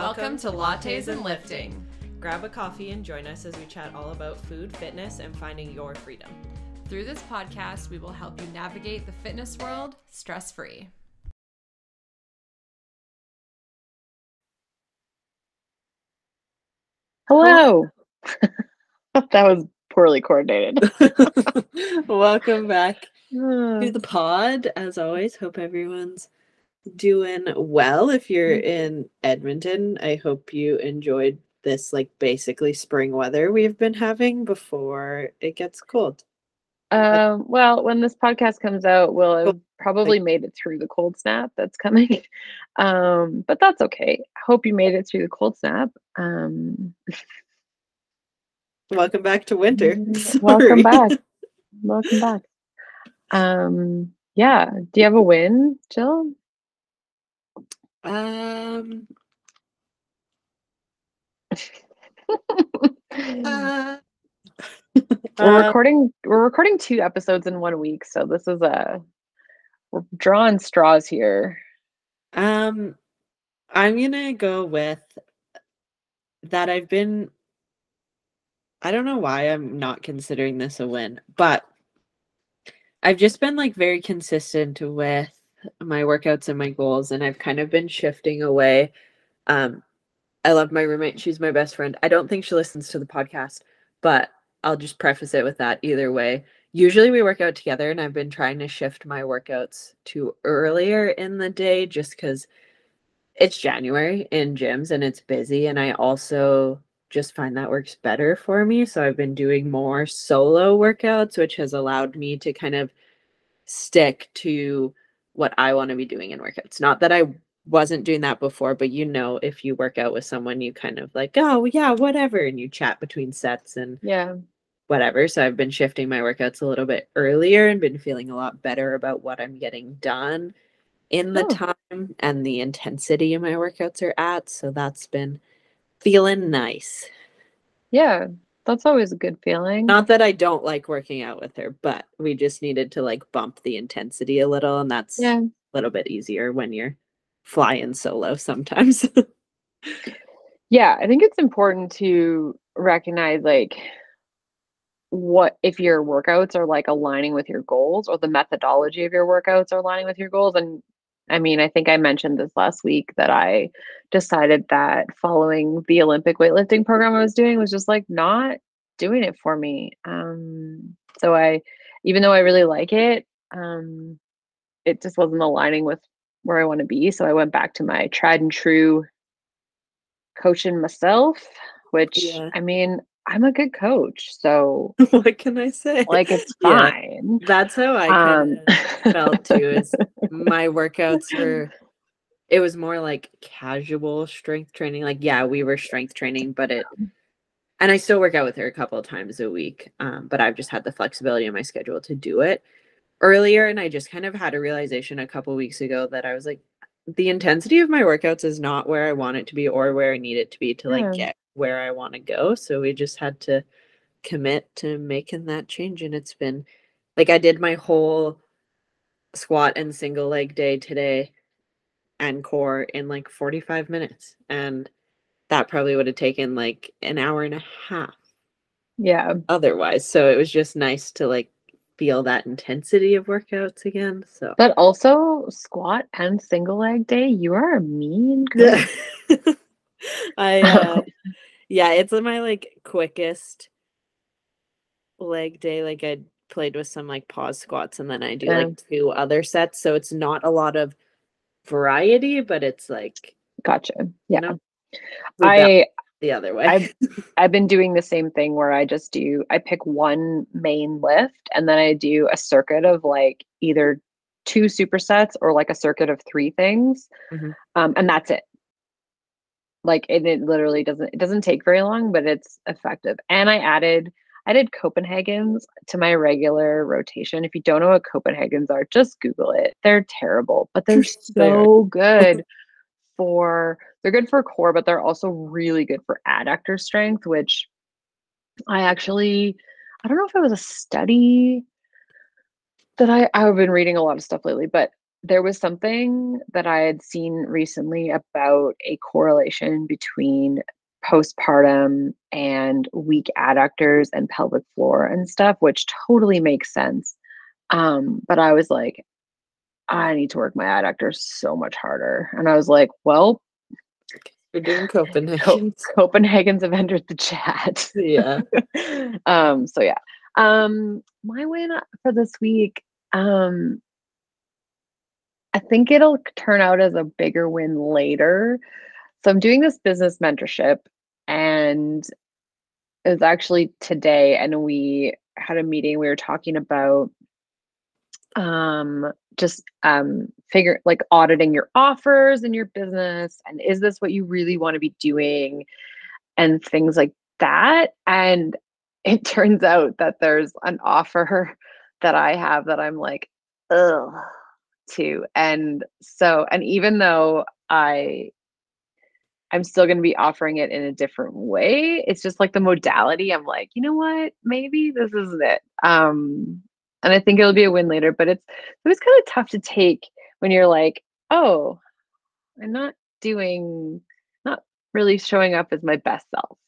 Welcome to Lattes and Lifting. Grab a coffee and join us as we chat all about food, fitness, and finding your freedom. Through this podcast, we will help you navigate the fitness world stress free. Hello. that was poorly coordinated. Welcome back to the pod. As always, hope everyone's doing well. If you're in Edmonton, I hope you enjoyed this like basically spring weather we've been having before it gets cold. um, well, when this podcast comes out, we'll have probably made it through the cold snap that's coming. Um, but that's okay. I Hope you made it through the cold snap. Um, Welcome back to winter. Mm, welcome back. Welcome back. Um, yeah. Do you have a win, Jill? Um uh, we're recording we're recording two episodes in one week, so this is a we're drawing straws here. Um, I'm gonna go with that. I've been, I don't know why I'm not considering this a win, but I've just been like very consistent with my workouts and my goals, and I've kind of been shifting away. Um, I love my roommate. She's my best friend. I don't think she listens to the podcast, but I'll just preface it with that either way. Usually we work out together, and I've been trying to shift my workouts to earlier in the day just because it's January in gyms and it's busy. And I also just find that works better for me. So I've been doing more solo workouts, which has allowed me to kind of stick to what I want to be doing in workouts. Not that I wasn't doing that before, but you know, if you work out with someone, you kind of like, oh, yeah, whatever. And you chat between sets and Yeah. whatever. So I've been shifting my workouts a little bit earlier and been feeling a lot better about what I'm getting done in the Oh. time and the intensity of my workouts are at. So that's been feeling nice. Yeah. That's always a good feeling. Not that I don't like working out with her, but we just needed to like bump the intensity a little. And that's yeah. a little bit easier when you're flying solo sometimes. Yeah. I think it's important to recognize like what if your workouts are like aligning with your goals or the methodology of your workouts are aligning with your goals. And I mean, I think I mentioned this last week that I decided that following the Olympic weightlifting program I was doing was just like not doing it for me. Um, so I, even though I really like it, um, it just wasn't aligning with where I want to be. So I went back to my tried and true coaching myself, which Yeah. I mean, I'm a good coach. So what can I say? like it's Yeah. fine. That's how I Um, felt too. Is my workouts were it was more like casual strength training. Like, yeah, we were strength training, but it and I still work out with her a couple of times a week. Um, but I've just had the flexibility in my schedule to do it earlier. And I just kind of had a realization a couple weeks ago that I was like, the intensity of my workouts is not where I want it to be or where I need it to be to like Yeah. get where I want to go. So we just had to commit to making that change. And it's been like I did my whole squat and single leg day today and core in like 45 minutes. And that probably would have taken like an hour and a half yeah. otherwise. So it was just nice to like feel that intensity of workouts again. So But also squat and single leg day, you are a mean girl. I uh yeah, it's my like quickest leg day. Like I played with some like pause squats and then I do Yeah. like two other sets. So it's not a lot of variety, but it's like Gotcha. Yeah. know, I the other way. I've I've been doing the same thing where I just do I pick one main lift and then I do a circuit of like either two supersets or like a circuit of three things. Mhm. Um, and that's it. Like and it literally doesn't it doesn't take very long, but it's effective. And I added I did Copenhagen's to my regular rotation. If you don't know what Copenhagen's are, just Google it. They're terrible, but they're so good for they're good for core, but they're also really good for adductor strength, which I actually I don't know if it was a study that I I've been reading a lot of stuff lately, but there was something that I had seen recently about a correlation between postpartum and weak adductors and pelvic floor and stuff, which totally makes sense. Um, but I was like, I need to work my adductors so much harder. And I was like, well, We're doing Copenhagen. Copenhagen's have entered the chat. yeah. um, so yeah. Um, my win for this week, um, I think it'll turn out as a bigger win later. So I'm doing this business mentorship and it was actually today and we had a meeting we were talking about um just um figure like auditing your offers in your business and is this what you really want to be doing and things like that and it turns out that there's an offer that I have that I'm like ugh to and so and even though I I'm still going to be offering it in a different way. It's just like the modality. I'm like, you know what? Maybe this isn't it. Um, and I think it'll be a win later. But it's it was kind of tough to take when you're like, oh, I'm not doing, not really showing up as my best self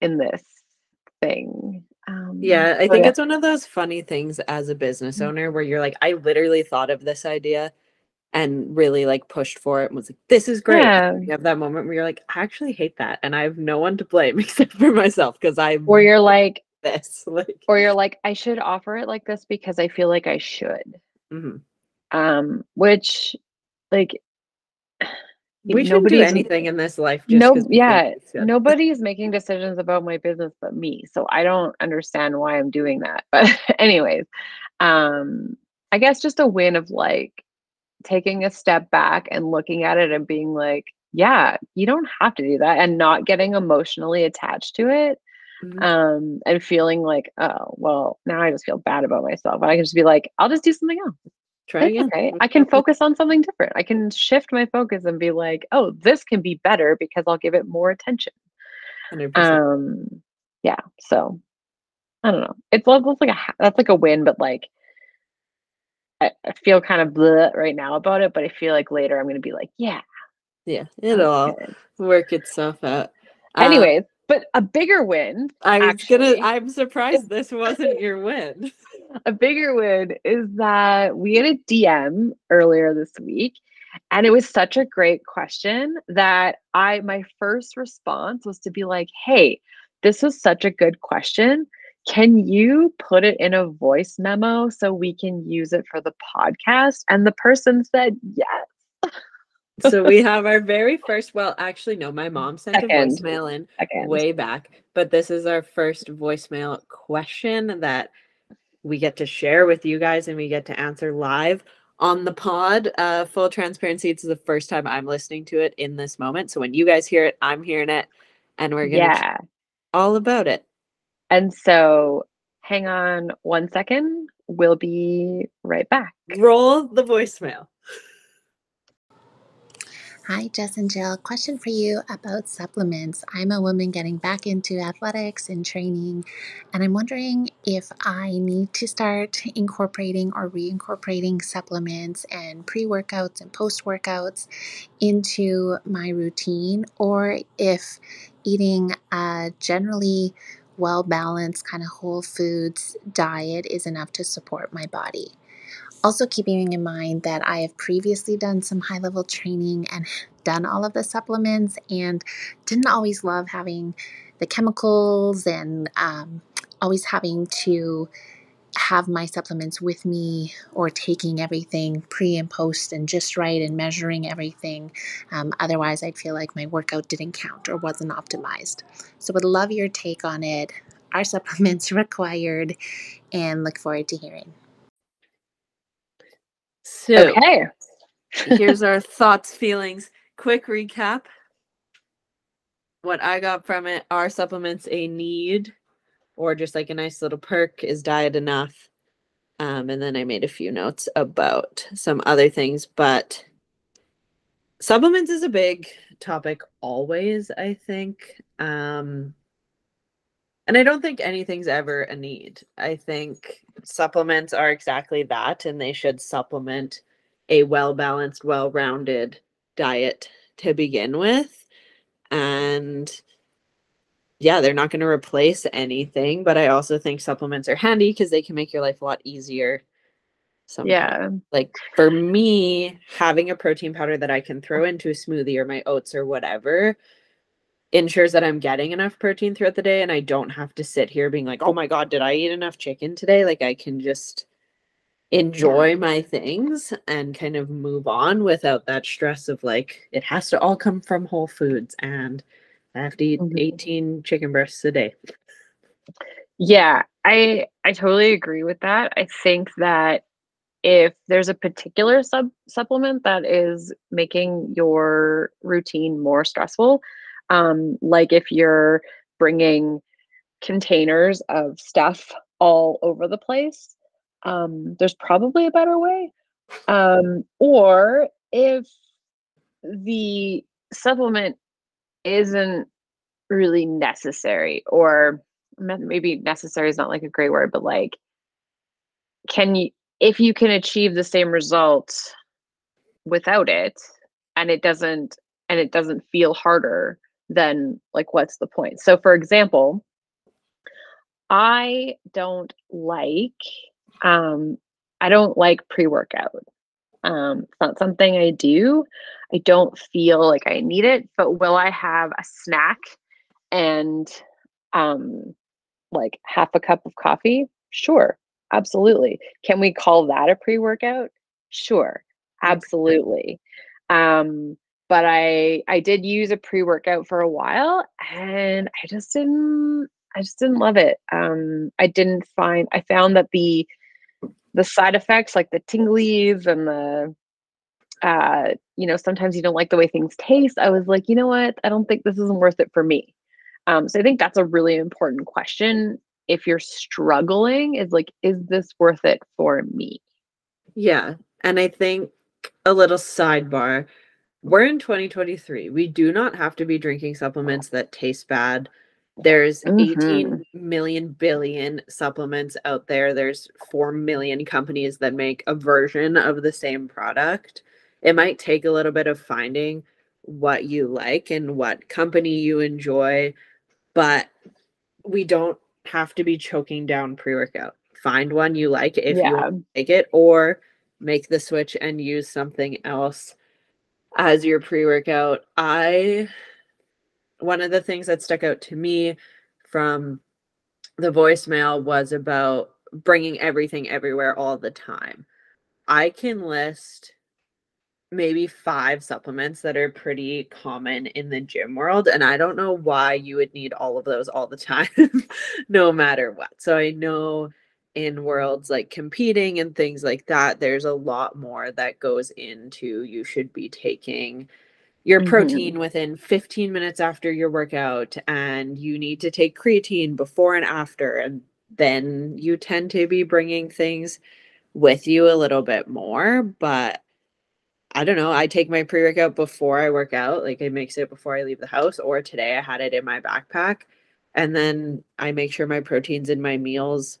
in this thing. Um, Yeah, I think yeah. it's one of those funny things as a business Mm. owner where you're like, I literally thought of this idea and really like pushed for it and was like, this is great. Yeah. You have that moment where you're like, I actually hate that. And I have no one to blame except for myself because I'm Or you're like, this. Like, or you're like, I should offer it like this because I feel like I should. mhm. Um, which, like, we shouldn't do anything in this life. Just no yeah good. nobody's making decisions about my business but me so i don't understand why i'm doing that but anyways um i guess just a win of like taking a step back and looking at it and being like yeah you don't have to do that and not getting emotionally attached to it Mhm. um and feeling like oh well now i just feel bad about myself and i can just be like i'll just do something else Try it's again. okay. I can focus on something different. I can shift my focus and be like, oh, this can be better because I'll give it more attention. 100%. Um, yeah. So I don't know. It's like like a that's like a win, but like I, I feel kind of bleh right now about it. But I feel like later I'm gonna be like, yeah, yeah, it'll all work itself out. Um, Anyways, but a bigger win, I was actually- gonna. I'm surprised this wasn't your win. a bigger win is that we had a DM earlier this week and it was such a great question that I my first response was to be like, "Hey, this was such a good question. Can you put it in a voice memo so we can use it for the podcast?" And the person said, "Yes." so we have our very first. Well, actually, no. My mom sent a voicemail in Again. way back, but this is our first voicemail question that we get to share with you guys and we get to answer live on the pod. Uh, full transparency, it's the first time I'm listening to it in this moment. So when you guys hear it, I'm hearing it, and we're gonna Yeah. all about it. And so hang on one second. We'll be right back. Roll the voicemail. Hi, Jess and Jill. Question for you about supplements. I'm a woman getting back into athletics and training, and I'm wondering if I need to start incorporating or reincorporating supplements and pre workouts and post workouts into my routine, or if eating a generally well balanced, kind of whole foods diet is enough to support my body. Also, keeping in mind that I have previously done some high level training and done all of the supplements and didn't always love having the chemicals and um, always having to have my supplements with me or taking everything pre and post and just right and measuring everything. Um, otherwise, I'd feel like my workout didn't count or wasn't optimized. So, would love your take on it. Are supplements required? And look forward to hearing. So Okay. here's our thoughts, feelings. Quick recap. What I got from it are supplements a need or just like a nice little perk? Is diet enough? Um, and then I made a few notes about some other things, but supplements is a big topic always, I think. Um, and I don't think anything's ever a need. I think supplements are exactly that, and they should supplement a well balanced, well rounded diet to begin with. And yeah, they're not going to replace anything, but I also think supplements are handy because they can make your life a lot easier. Sometimes. Yeah. Like for me, having a protein powder that I can throw into a smoothie or my oats or whatever ensures that I'm getting enough protein throughout the day and I don't have to sit here being like, oh my God, did I eat enough chicken today? Like I can just enjoy my things and kind of move on without that stress of like, it has to all come from Whole Foods and I have to eat mm-hmm. 18 chicken breasts a day. Yeah, I I totally agree with that. I think that if there's a particular sub supplement that is making your routine more stressful, um, like if you're bringing containers of stuff all over the place, um, there's probably a better way. Um, or if the supplement isn't really necessary or maybe necessary is not like a great word but like can you if you can achieve the same results without it and it doesn't and it doesn't feel harder then like what's the point so for example i don't like um i don't like pre-workout um, it's not something I do. I don't feel like I need it, but will I have a snack and um, like half a cup of coffee? Sure, absolutely. Can we call that a pre workout? Sure, absolutely. Um, but I I did use a pre workout for a while, and I just didn't I just didn't love it. Um, I didn't find I found that the the side effects like the tinglies and the uh, you know sometimes you don't like the way things taste i was like you know what? I don't think this isn't worth it for me. Um, so i think that's a really important question. If you're struggling is like is this worth it for me? Yeah and i think a little sidebar we're in 2023 we do not have to be drinking supplements that taste bad there's mm-hmm. 18 million billion supplements out there. There's 4 million companies that make a version of the same product. It might take a little bit of finding what you like and what company you enjoy, but we don't have to be choking down pre workout. Find one you like if yeah. you take it, or make the switch and use something else as your pre workout. I one of the things that stuck out to me from the voicemail was about bringing everything everywhere all the time. I can list maybe five supplements that are pretty common in the gym world. And I don't know why you would need all of those all the time, no matter what. So I know in worlds like competing and things like that, there's a lot more that goes into you should be taking your mm-hmm. protein within 15 minutes after your workout and you need to take creatine before and after and then you tend to be bringing things with you a little bit more but i don't know i take my pre-workout before i work out like i mix it before i leave the house or today i had it in my backpack and then i make sure my protein's in my meals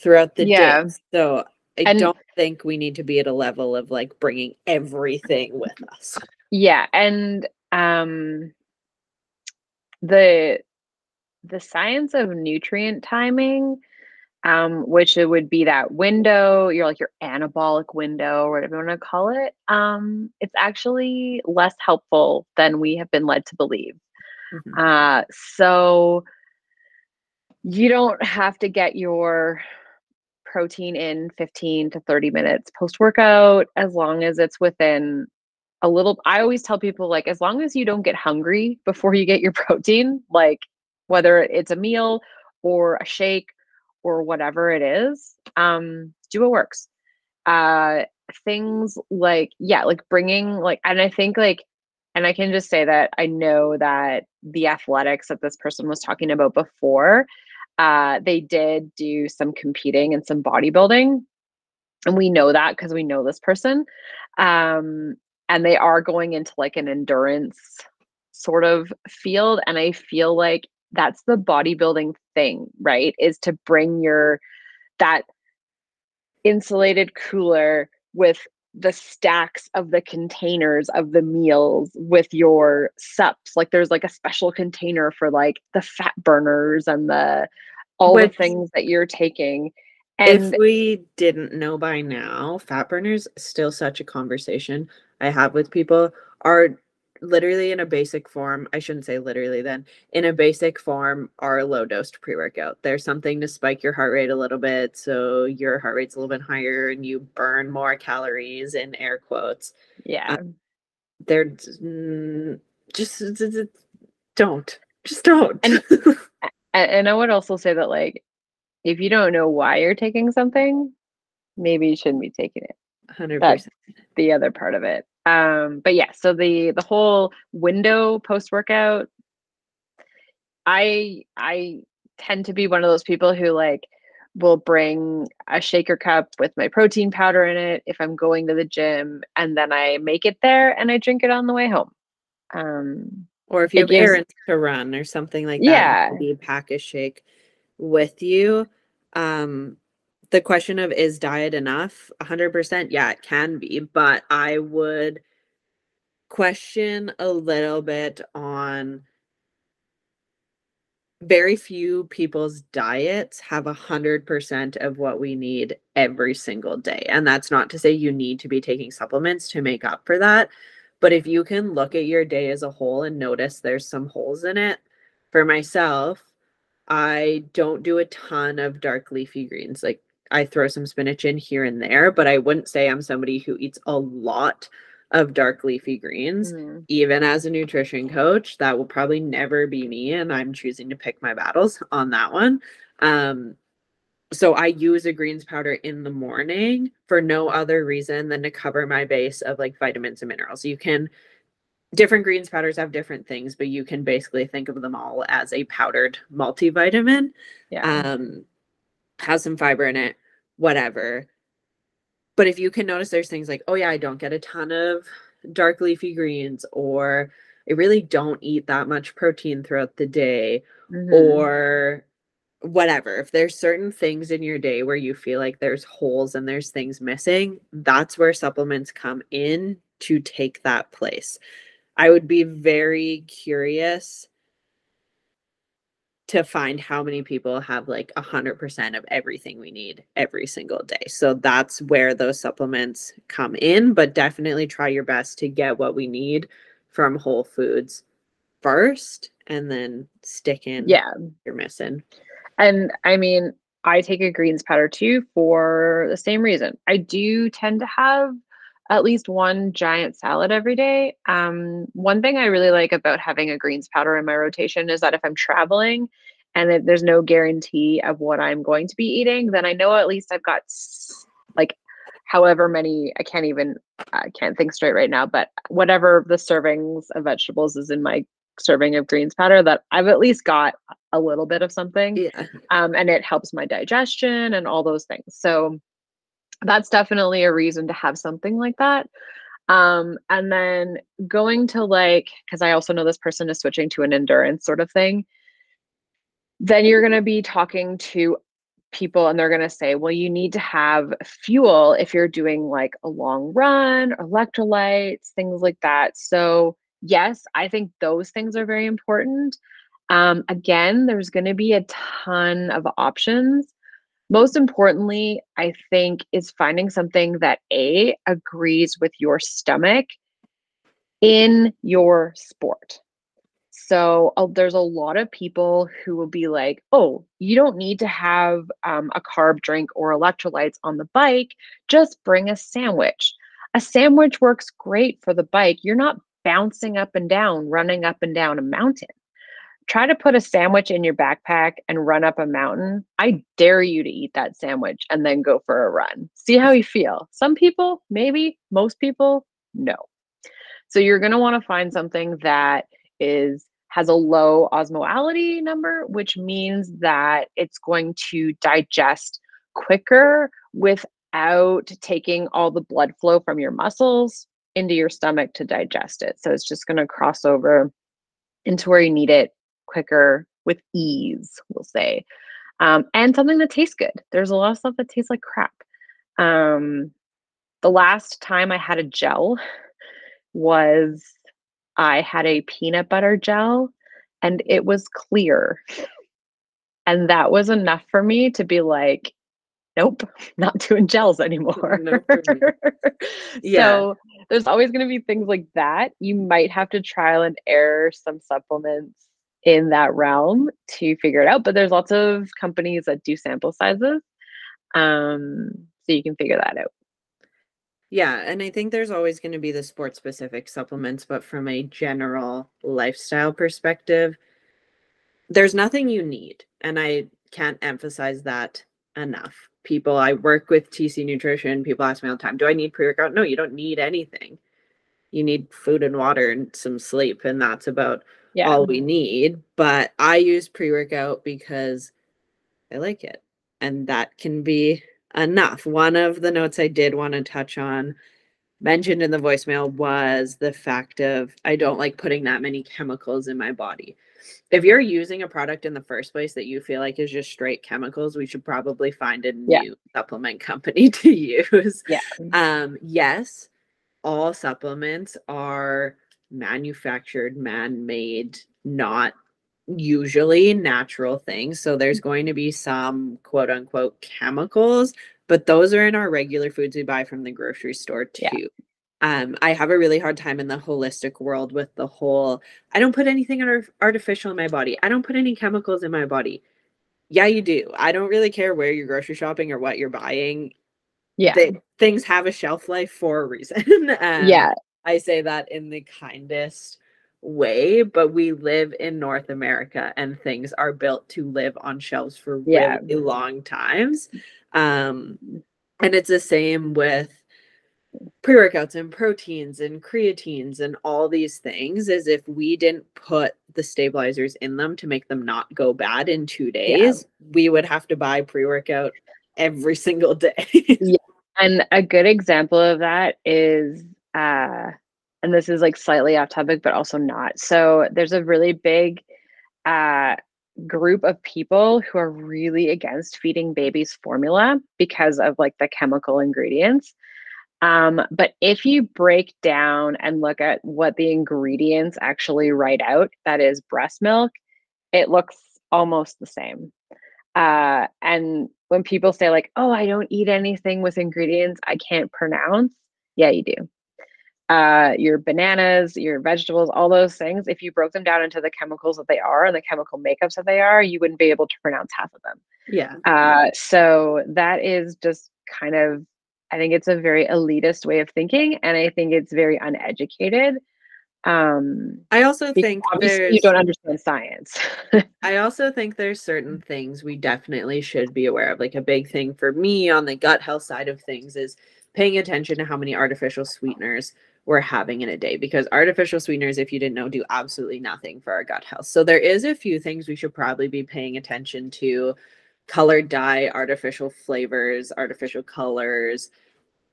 throughout the yeah. day so i and- don't think we need to be at a level of like bringing everything with us yeah, and um the the science of nutrient timing um, which it would be that window, you're like your anabolic window, or whatever you want to call it. Um, it's actually less helpful than we have been led to believe. Mm-hmm. Uh, so you don't have to get your protein in 15 to 30 minutes post workout as long as it's within a little i always tell people like as long as you don't get hungry before you get your protein like whether it's a meal or a shake or whatever it is um do what works. Uh things like yeah like bringing like and i think like and i can just say that i know that the athletics that this person was talking about before uh they did do some competing and some bodybuilding. And we know that because we know this person. Um and they are going into like an endurance sort of field. And i feel like that's the bodybuilding thing right? Is to bring your that insulated cooler with the stacks of the containers of the meals with your sups. Like there's like a special container for like the fat burners and the all Which- the things that you're taking. And if we didn't know by now, fat burners still such a conversation I have with people are literally in a basic form. I shouldn't say literally then. In a basic form are low dosed pre-workout. There's something to spike your heart rate a little bit so your heart rate's a little bit higher and you burn more calories in air quotes. yeah. They're mm, just d- don't. Just don't. And- And, and I would also say that like if you don't know why you're taking something, maybe you shouldn't be taking it. 100%. That's the other part of it. Um, but yeah, so the the whole window post workout, I I tend to be one of those people who like will bring a shaker cup with my protein powder in it if I'm going to the gym, and then I make it there and I drink it on the way home. Um, or if you it have gives- errands to run or something like that Yeah. maybe pack a shake with you um the question of is diet enough 100% yeah it can be but i would question a little bit on very few people's diets have a hundred percent of what we need every single day. And that's not to say you need to be taking supplements to make up for that. But if you can look at your day as a whole and notice there's some holes in it, for myself, I don't do a ton of dark leafy greens. Like I throw some spinach in here and there, but I wouldn't say I'm somebody who eats a lot of dark leafy greens. Mm, even as a nutrition coach that will probably never be me and i'm choosing to pick my battles on that one. Um so i use a greens powder in the morning for no other reason than to cover my base of like vitamins and minerals you can different greens powders have different things but you can basically think of them all as a powdered multivitamin yeah. um has some fiber in it whatever but if you can notice there's things like oh yeah i don't get a ton of dark leafy greens or i really don't eat that much protein throughout the day Mhm. or whatever if there's certain things in your day where you feel like there's holes and there's things missing that's where supplements come in to take that place i would be very curious to find how many people have like a hundred percent of everything we need every single day. So that's where those supplements come in, but definitely try your best to get what we need from Whole Foods first and then stick in yeah. you're missing. And I mean, I take a greens powder too for the same reason. I do tend to have at least one giant salad every day. Um, one thing I really like about having a greens powder in my rotation is that if I'm traveling and if there's no guarantee of what I'm going to be eating, then I know at least I've got like however many I can't even I can't think straight right now, but whatever the servings of vegetables is in my serving of greens powder that I've at least got a little bit of something Yeah. um, and it helps my digestion and all those things. So that's definitely a reason to have something like that. Um, and then going to like, because I also know this person is switching to an endurance sort of thing, then you're going to be talking to people and they're going to say, well, you need to have fuel if you're doing like a long run, electrolytes, things like that. So, yes, I think those things are very important. Um, again, there's going to be a ton of options. Most importantly, I think is finding something that A agrees with your stomach in your sport. So uh, there's a lot of people who will be like, oh, you don't need to have um, a carb drink or electrolytes on the bike. Just bring a sandwich. A sandwich works great for the bike. You're not bouncing up and down, running up and down a mountain. Try to put a sandwich in your backpack and run up a mountain. I dare you to eat that sandwich and then go for a run. See how you feel. Some people, maybe, most people, no. So you're going to want to find something that is has a low osmolality number, which means that it's going to digest quicker without taking all the blood flow from your muscles into your stomach to digest it. So it's just going to cross over into where you need it quicker with ease, we'll say. Um, and something that tastes good. There's a lot of stuff that tastes like crap. Um, the last time I had a gel was I had a peanut butter gel and it was clear. And that was enough for me to be like, nope, not doing gels anymore. No. Yeah. So there's always going to be things like that. You might have to trial and error some supplements in that realm to figure it out. But there's lots of companies that do sample sizes. Um, so you can figure that out. Yeah, and I think there's always going to be the sport specific supplements, but from a general lifestyle perspective, there's nothing you need. And I can't emphasize that enough. People, I work with TC Nutrition, people ask me all the time, do I need pre workout? No, you don't need anything. You need food and water and some sleep, and that's about Yeah. all we need. But I use pre workout because I like it. And that can be enough. One of the notes I did want to touch on mentioned in the voicemail was the fact of I don't like putting that many chemicals in my body. If you're using a product in the first place that you feel like is just straight chemicals, we should probably find a Yeah. new supplement company to use. Yeah. Um, yes, all supplements are manufactured, man made, not usually natural things. So there's going to be some quote unquote chemicals, but those are in our regular foods we buy from the grocery store too. Yeah. Um, I have a really hard time in the holistic world with the whole I don't put anything artificial in my body. I don't put any chemicals in my body. Yeah, you do. I don't really care where you're grocery shopping or what you're buying. Yeah. They, things have a shelf life for a reason. um, yeah. I say that in the kindest way, but we live in North America and things are built to live on shelves for Yeah. really long times. Um, and it's the same with pre-workouts and proteins and creatines and all these things as if we didn't put the stabilizers in them to make them not go bad in two days we would have to buy pre-workout every single day And a good example of that is, uh, and this is like slightly off topic, but also not. So there's a really big uh, group of people who are really against feeding babies formula because of like the chemical ingredients. Um, but if you break down and look at what the ingredients actually write out, that is breast milk, it looks almost the same. Uh, and when people say like, "Oh, I don't eat anything with ingredients I can't pronounce," yeah, you do. Uh, your bananas, your vegetables, all those things. If you broke them down into the chemicals that they are and the chemical makeups that they are, you wouldn't be able to pronounce half of them. yeah Uh, so that is just kind of, I think it's a very elitist way of thinking, and I think it's very uneducated. Um, i also think obviously you don't understand science. I also think there's certain things we definitely should be aware of. Like a big thing for me on the gut health side of things is paying attention to how many artificial sweeteners we're having in a day because artificial sweeteners if you didn't know do absolutely nothing for our gut health. So there is a few things we should probably be paying attention to colored dye, artificial flavors, artificial colors,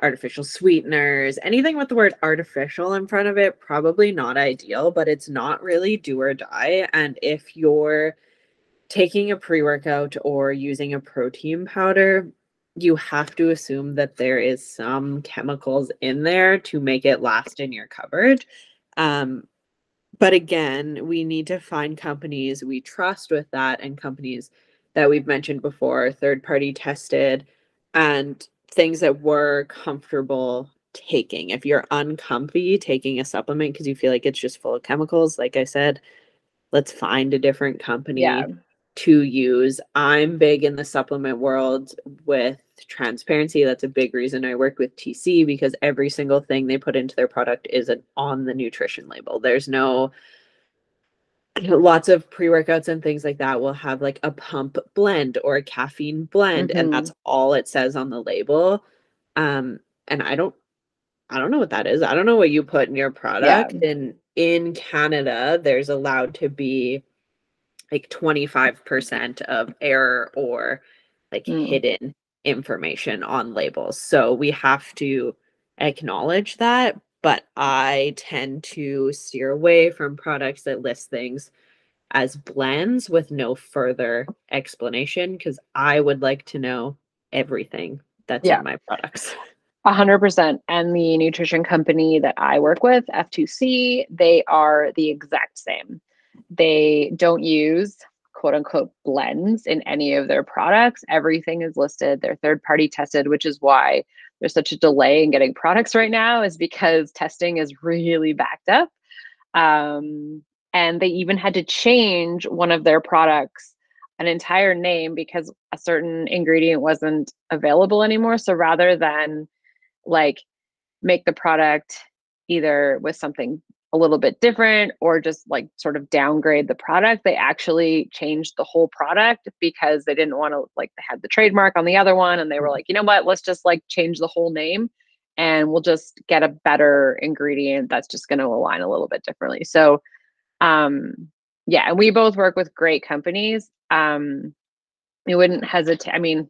artificial sweeteners, anything with the word artificial in front of it, probably not ideal, but it's not really do or die. And if you're taking a pre workout or using a protein powder, you have to assume that there is some chemicals in there to make it last in your cupboard. Um, but again, we need to find companies we trust with that and companies that we've mentioned before, third party tested, and things that we're comfortable taking. If you're uncomfy taking a supplement because you feel like it's just full of chemicals, like I said, let's find a different company Yeah. To use. I'm big in the supplement world with transparency. That's a big reason I work with TC because every single thing they put into their product is an, on the nutrition label. There's no lots of pre-workouts and things like that will have like a pump blend or a caffeine blend and Mhm. that's all it says on the label um and i don't i don't know what that is i don't know what you put in your product and in canada there's allowed to be like 25% of error or like Mm. hidden information on labels so we have to acknowledge that but i tend to steer away from products that list things as blends with no further explanation because i would like to know everything that's Yeah. in my products A hundred percent. And the nutrition company that I work with, F2C, they are the exact same. They don't use quote unquote blends in any of their products. Everything is listed. They're third party tested, which is why there's such a delay in getting products right now, is because testing is really backed up. Um, and they even had to change one of their products an entire name because a certain ingredient wasn't available anymore. So rather than like make the product either with something a little bit different or just like sort of downgrade the product, they actually changed the whole product because they didn't want to like they had the trademark on the other one and they were Mm-hmm. like, you know what, let's just like change the whole name and we'll just get a better ingredient that's just going to align a little bit differently. So um yeah, and we both work with great companies. Um we wouldn't hesitate. I mean,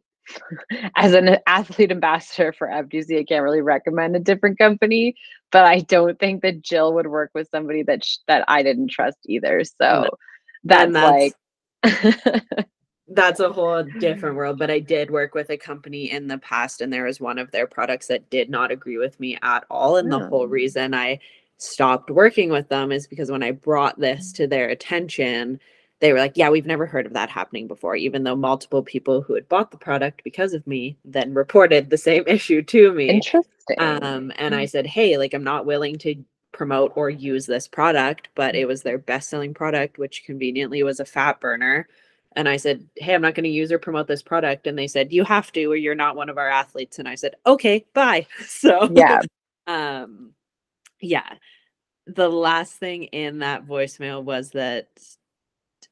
as an athlete ambassador for F2C, I can't really recommend a different company, but I don't think that Jill would work with somebody that sh- that I didn't trust either. So that's, that's- like that's a whole different world but i did work with a company in the past and there was one of their products that did not agree with me at all and the whole Oh. reason i stopped working with them is because when i brought this to their attention they were like yeah we've never heard of that happening before even though multiple people who had bought the product because of me then reported the same issue to me. Interesting. um and i said hey like i'm not willing to promote or use this product but it was their best selling product which conveniently was a fat burner. And i said hey i'm not going to use or promote this product. And they said you have to or you're not one of our athletes. And i said okay bye. So yeah, um yeah. The last thing in that voicemail was that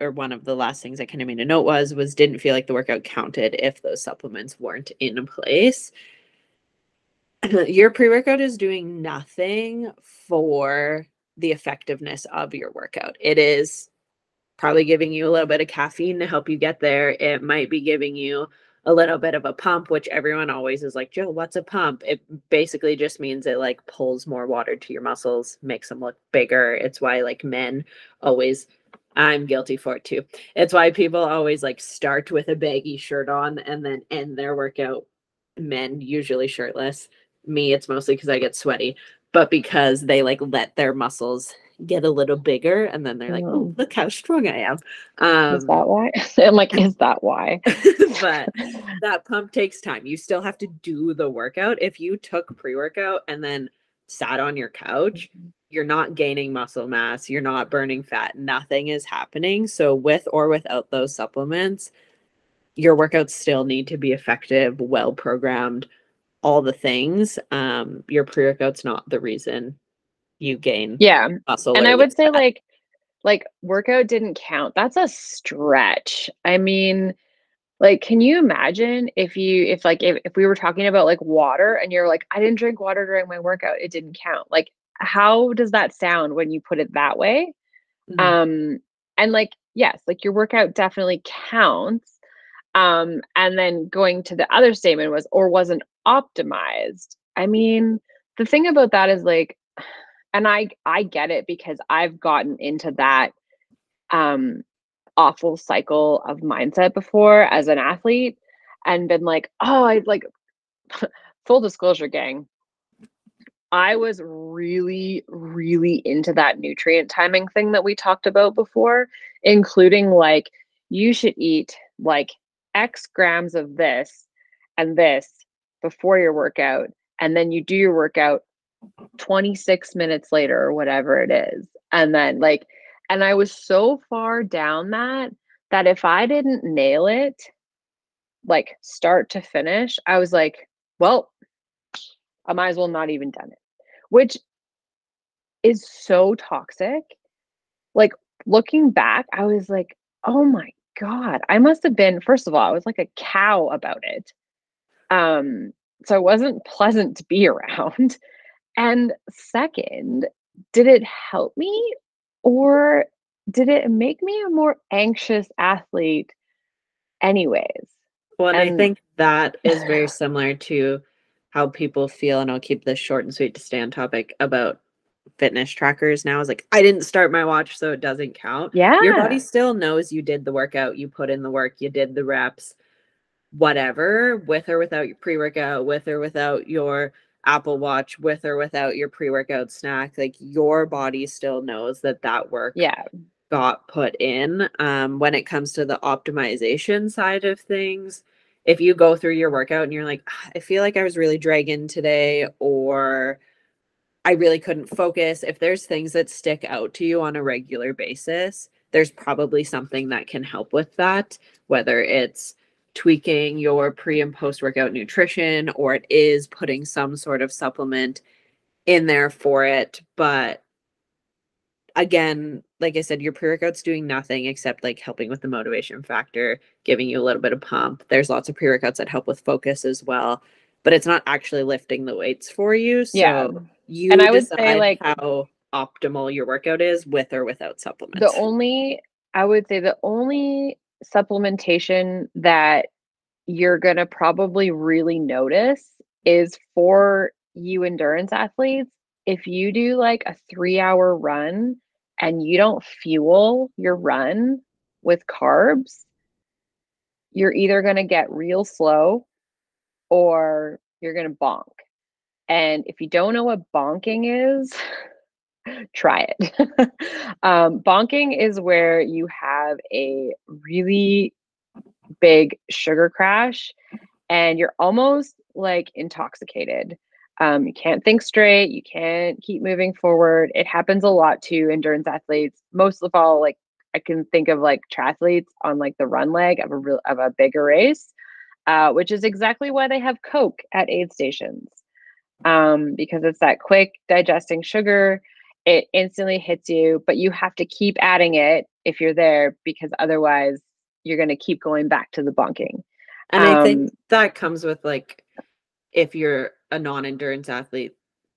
or one of the last things i kind of made a note was was didn't feel like the workout counted if those supplements weren't in place. Your pre-workout is doing nothing for the effectiveness of your workout. It is probably giving you a little bit of caffeine to help you get there. It might be giving you a little bit of a pump which everyone always is like joe what's a pump? It basically just means it like pulls more water to your muscles makes them look bigger. It's why like men always i'm guilty for it too it's why people always like start with a baggy shirt on and then end their workout men usually shirtless me it's mostly because i get sweaty but because they like let their muscles get a little bigger and then they're like oh look how strong i am um is that why? I'm like, is that why? but that pump takes time. You still have to do the workout. If you took pre workout and then sat on your couch, you're not gaining muscle mass, you're not burning fat, nothing is happening. So, with or without those supplements, your workouts still need to be effective, well programmed, all the things. Um, your pre workout's not the reason you gain yeah, muscle. and I would say fat. like like workout didn't count. That's a stretch. I mean, like can you imagine if you if like if, if we were talking about like water and you're like I didn't drink water during my workout, it didn't count. Like how does that sound when you put it that way? Mhm. Um and like yes, like your workout definitely counts. Um and then going to the other statement was or wasn't optimized. I mean, the thing about that is like and I I get it because I've gotten into that um awful cycle of mindset before as an athlete and been like, oh, I like full disclosure gang. I was really, really into that nutrient timing thing that we talked about before, including like you should eat like X grams of this and this before your workout. And then you do your workout 26 minutes later or whatever it is. And then like, and I was so far down that that if I didn't nail it, like start to finish, I was like, well, I might as well not even done it, which is so toxic. Like looking back, I was like, oh my God, I must have been, first of all, I was like a cow about it. Um, so it wasn't pleasant to be around. And second, did it help me or did it make me a more anxious athlete anyways? Well, and, I think that is very similar to how people feel, and I'll keep this short and sweet to stay on topic about fitness trackers now. Is like, I didn't start my watch, so it doesn't count. Yeah. Your body still knows you did the workout, you put in the work, you did the reps, whatever, with or without your pre workout, with or without your Apple Watch with or without your pre workout snack, like your body still knows that that work Yeah. got put in. Um, when it comes to the optimization side of things, if you go through your workout and you're like, "Ah, I feel like I was really dragging today, or I really couldn't focus, if there's things that stick out to you on a regular basis, there's probably something that can help with that, whether it's tweaking your pre and post workout nutrition or it is putting some sort of supplement in there for it. But again, like I said, your pre workout's doing nothing except like helping with the motivation factor, giving you a little bit of pump. There's lots of pre workouts that help with focus as well, but it's not actually lifting the weights for you. So Yeah. you And I would say, like- how optimal your workout is with or without supplements. The only, I would say, the only supplementation that you're going to probably really notice is for you endurance athletes. If you do like a three hour run and you don't fuel your run with carbs, you're either going to get real slow or you're going to bonk. And if you don't know what bonking is, try it. um, bonking is where you have a really big sugar crash and you're almost like intoxicated. Um, you can't think straight, you can't keep moving forward. It happens a lot to endurance athletes. Most of all, like I can think of like triathletes on like the run leg of a real of a bigger race, uh, which is exactly why they have Coke at aid stations. Um, because it's that quick digesting sugar it instantly hits you, but you have to keep adding it if you're there because otherwise you're going to keep going back to the bunking. And I Um, think that comes with like if you're a non-endurance athlete,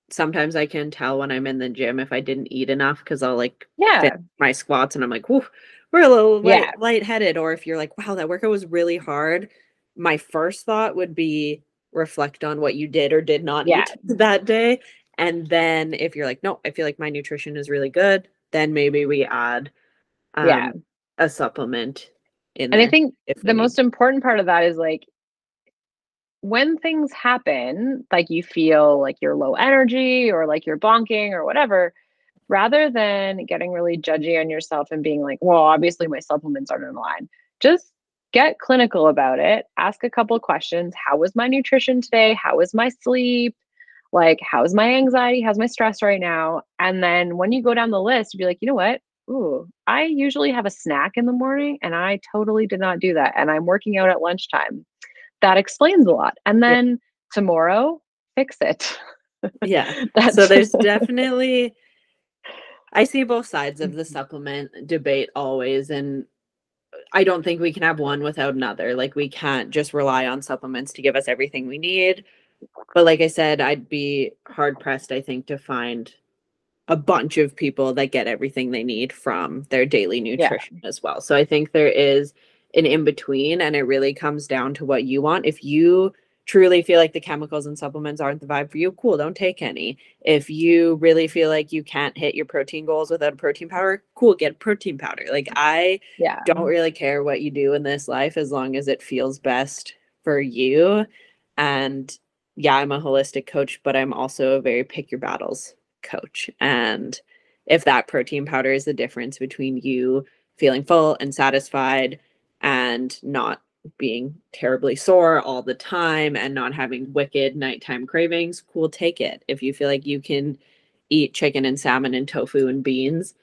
sometimes I can tell when I'm in the gym if I didn't eat enough because I'll like Yeah. my squats and I'm like, whoo, we're a little light, Yeah. lightheaded. Or if you're like, wow, that workout was really hard, my first thought would be reflect on what you did or did not Yeah. eat that day. And then if you're like, no, I feel like my nutrition is really good, then maybe we add um, Yeah. a supplement in And. I think the most important part of that is like when things happen, like you feel like you're low energy or like you're bonking or whatever, rather than getting really judgy on yourself and being like, well, obviously my supplements aren't in line, just get clinical about it. Ask a couple questions. How was my nutrition today? How was my sleep? Like, how's my anxiety? How's my stress right now? And then when you go down the list, be like, you know what? Ooh, I usually have a snack in the morning and I totally did not do that. And I'm working out at lunchtime. That explains a lot. And Yeah. then tomorrow, fix it. yeah. So there's definitely I see both sides of the mm-hmm. supplement debate always and I don't think we can have one without another. Like we can't just rely on supplements to give us everything we need. But like I said, I'd be hard pressed I think to find a bunch of people that get everything they need from their daily nutrition as well. So I think there is an in between and it really comes down to what you want. If you truly feel like the chemicals and supplements aren't the vibe for you, cool, don't take any. If you really feel like you can't hit your protein goals without a protein powder, cool, get protein powder. Like I yeah. don't really care what you do in this life as long as it feels best for you. And yeah, I'm a holistic coach, but I'm also a very pick your battles coach. And if that protein powder is the difference between you feeling full and satisfied and not being terribly sore all the time and not having wicked nighttime cravings, cool, take it. If you feel like you can eat chicken and salmon and tofu and beans,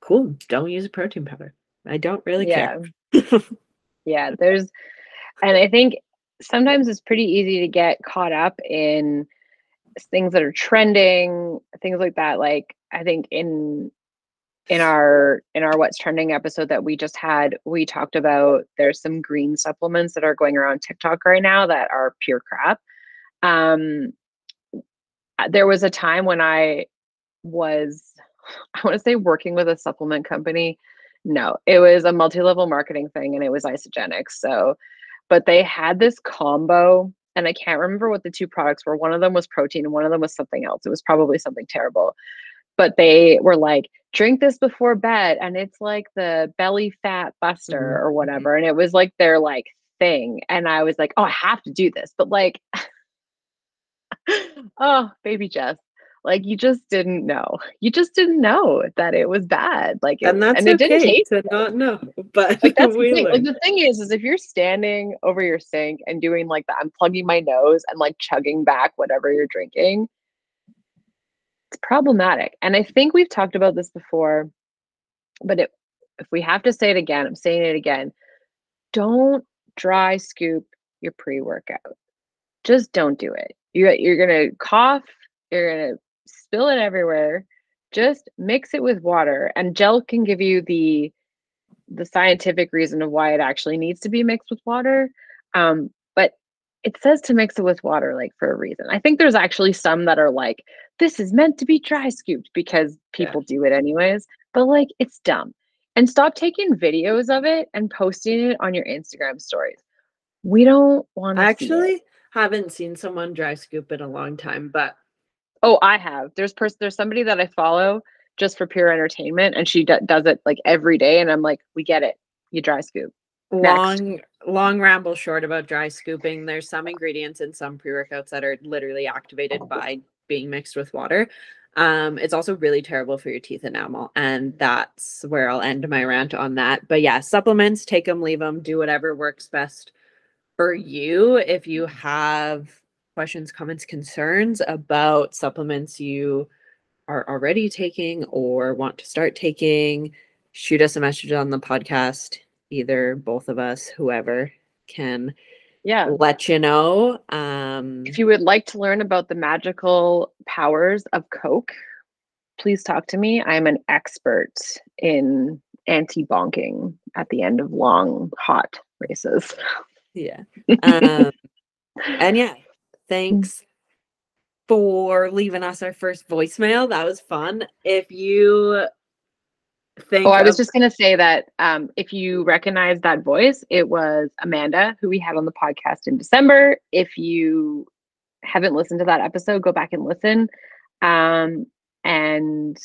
cool, don't use a protein powder. I don't really yeah. care. yeah. There's, and I think sometimes it's pretty easy to get caught up in things that are trending, things like that. Like I think in in our in our what's trending episode that we just had, we talked about there's some green supplements that are going around TikTok right now that are pure crap. Um there was a time when I was I want to say working with a supplement company. No, it was a multi-level marketing thing and it was Isagenix. So, but they had this combo and I can't remember what the two products were. One of them was protein and one of them was something else. It was probably something terrible. But they were like, drink this before bed and it's like the belly fat buster mm-hmm, or mm-hmm. whatever. And it was like their like thing. And I was like, oh, I have to do this. But like oh, baby Jess. Like you just didn't know. You just didn't know that it was bad. Like it, and that's and it okay didn't taste to not know. But like that's the thing. Like the thing is, is if you're standing over your sink and doing like that, I'm plugging my nose and like chugging back whatever you're drinking. It's problematic. And I think we've talked about this before, but it, if we have to say it again, I'm saying it again. Don't dry scoop your pre-workout. Just don't do it. You're you're gonna cough. You're gonna spill it everywhere. Just mix it with water, and gel can give you the the scientific reason of why it actually needs to be mixed with water. Um, it says to mix it with water like for a reason. I think there's actually some that are like, this is meant to be dry scooped because Yeah. people do it anyways. But like it's dumb. And stop taking videos of it and posting it on your Instagram stories. We don't want to I actually haven't seen someone dry scoop in a long time, but Oh, I have. There's person. There's somebody that I follow just for pure entertainment, and she d- does it like every day. And I'm like, we get it. You dry scoop. Next. long long ramble short about dry scooping there's some ingredients in some pre-workouts that are literally activated by being mixed with water. Um it's also really terrible for your teeth enamel and that's where i'll end my rant on that. But yeah supplements take them leave them do whatever works best for you. If you have questions comments concerns about supplements you are already taking or want to start taking shoot us a message on the podcast either both of us whoever can Yeah. let you know um If you would like to learn about the magical powers of Coke, please talk to me. I'm an expert in anti bonking at the end of long, hot races. yeah um and yeah thanks for leaving us our first voicemail that was fun if you think Oh, I was just going to say that um, if you recognize that voice, it was Amanda, who we had on the podcast in December. If you haven't listened to that episode, go back and listen. Um, and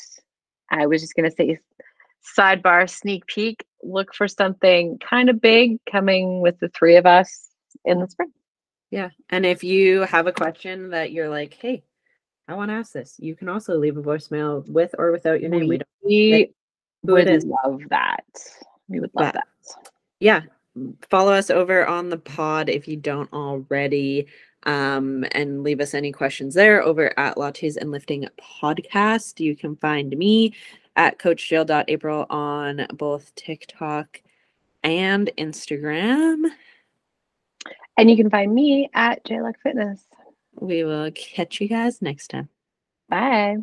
I was just going to say, sidebar sneak peek look for something kind of big coming with the three of us in the spring. Yeah. And if you have a question that you're like, hey, I want to ask this, you can also leave a voicemail with or without your name. We We, would love that. We would love But- that. yeah. Follow us over on the pod if you don't already. Um, and leave us any questions there over at Lattes and Lifting Podcast. You can find me at coachjail.april on both TikTok and Instagram. And you can find me at JLuck Fitness. We will catch you guys next time. Bye.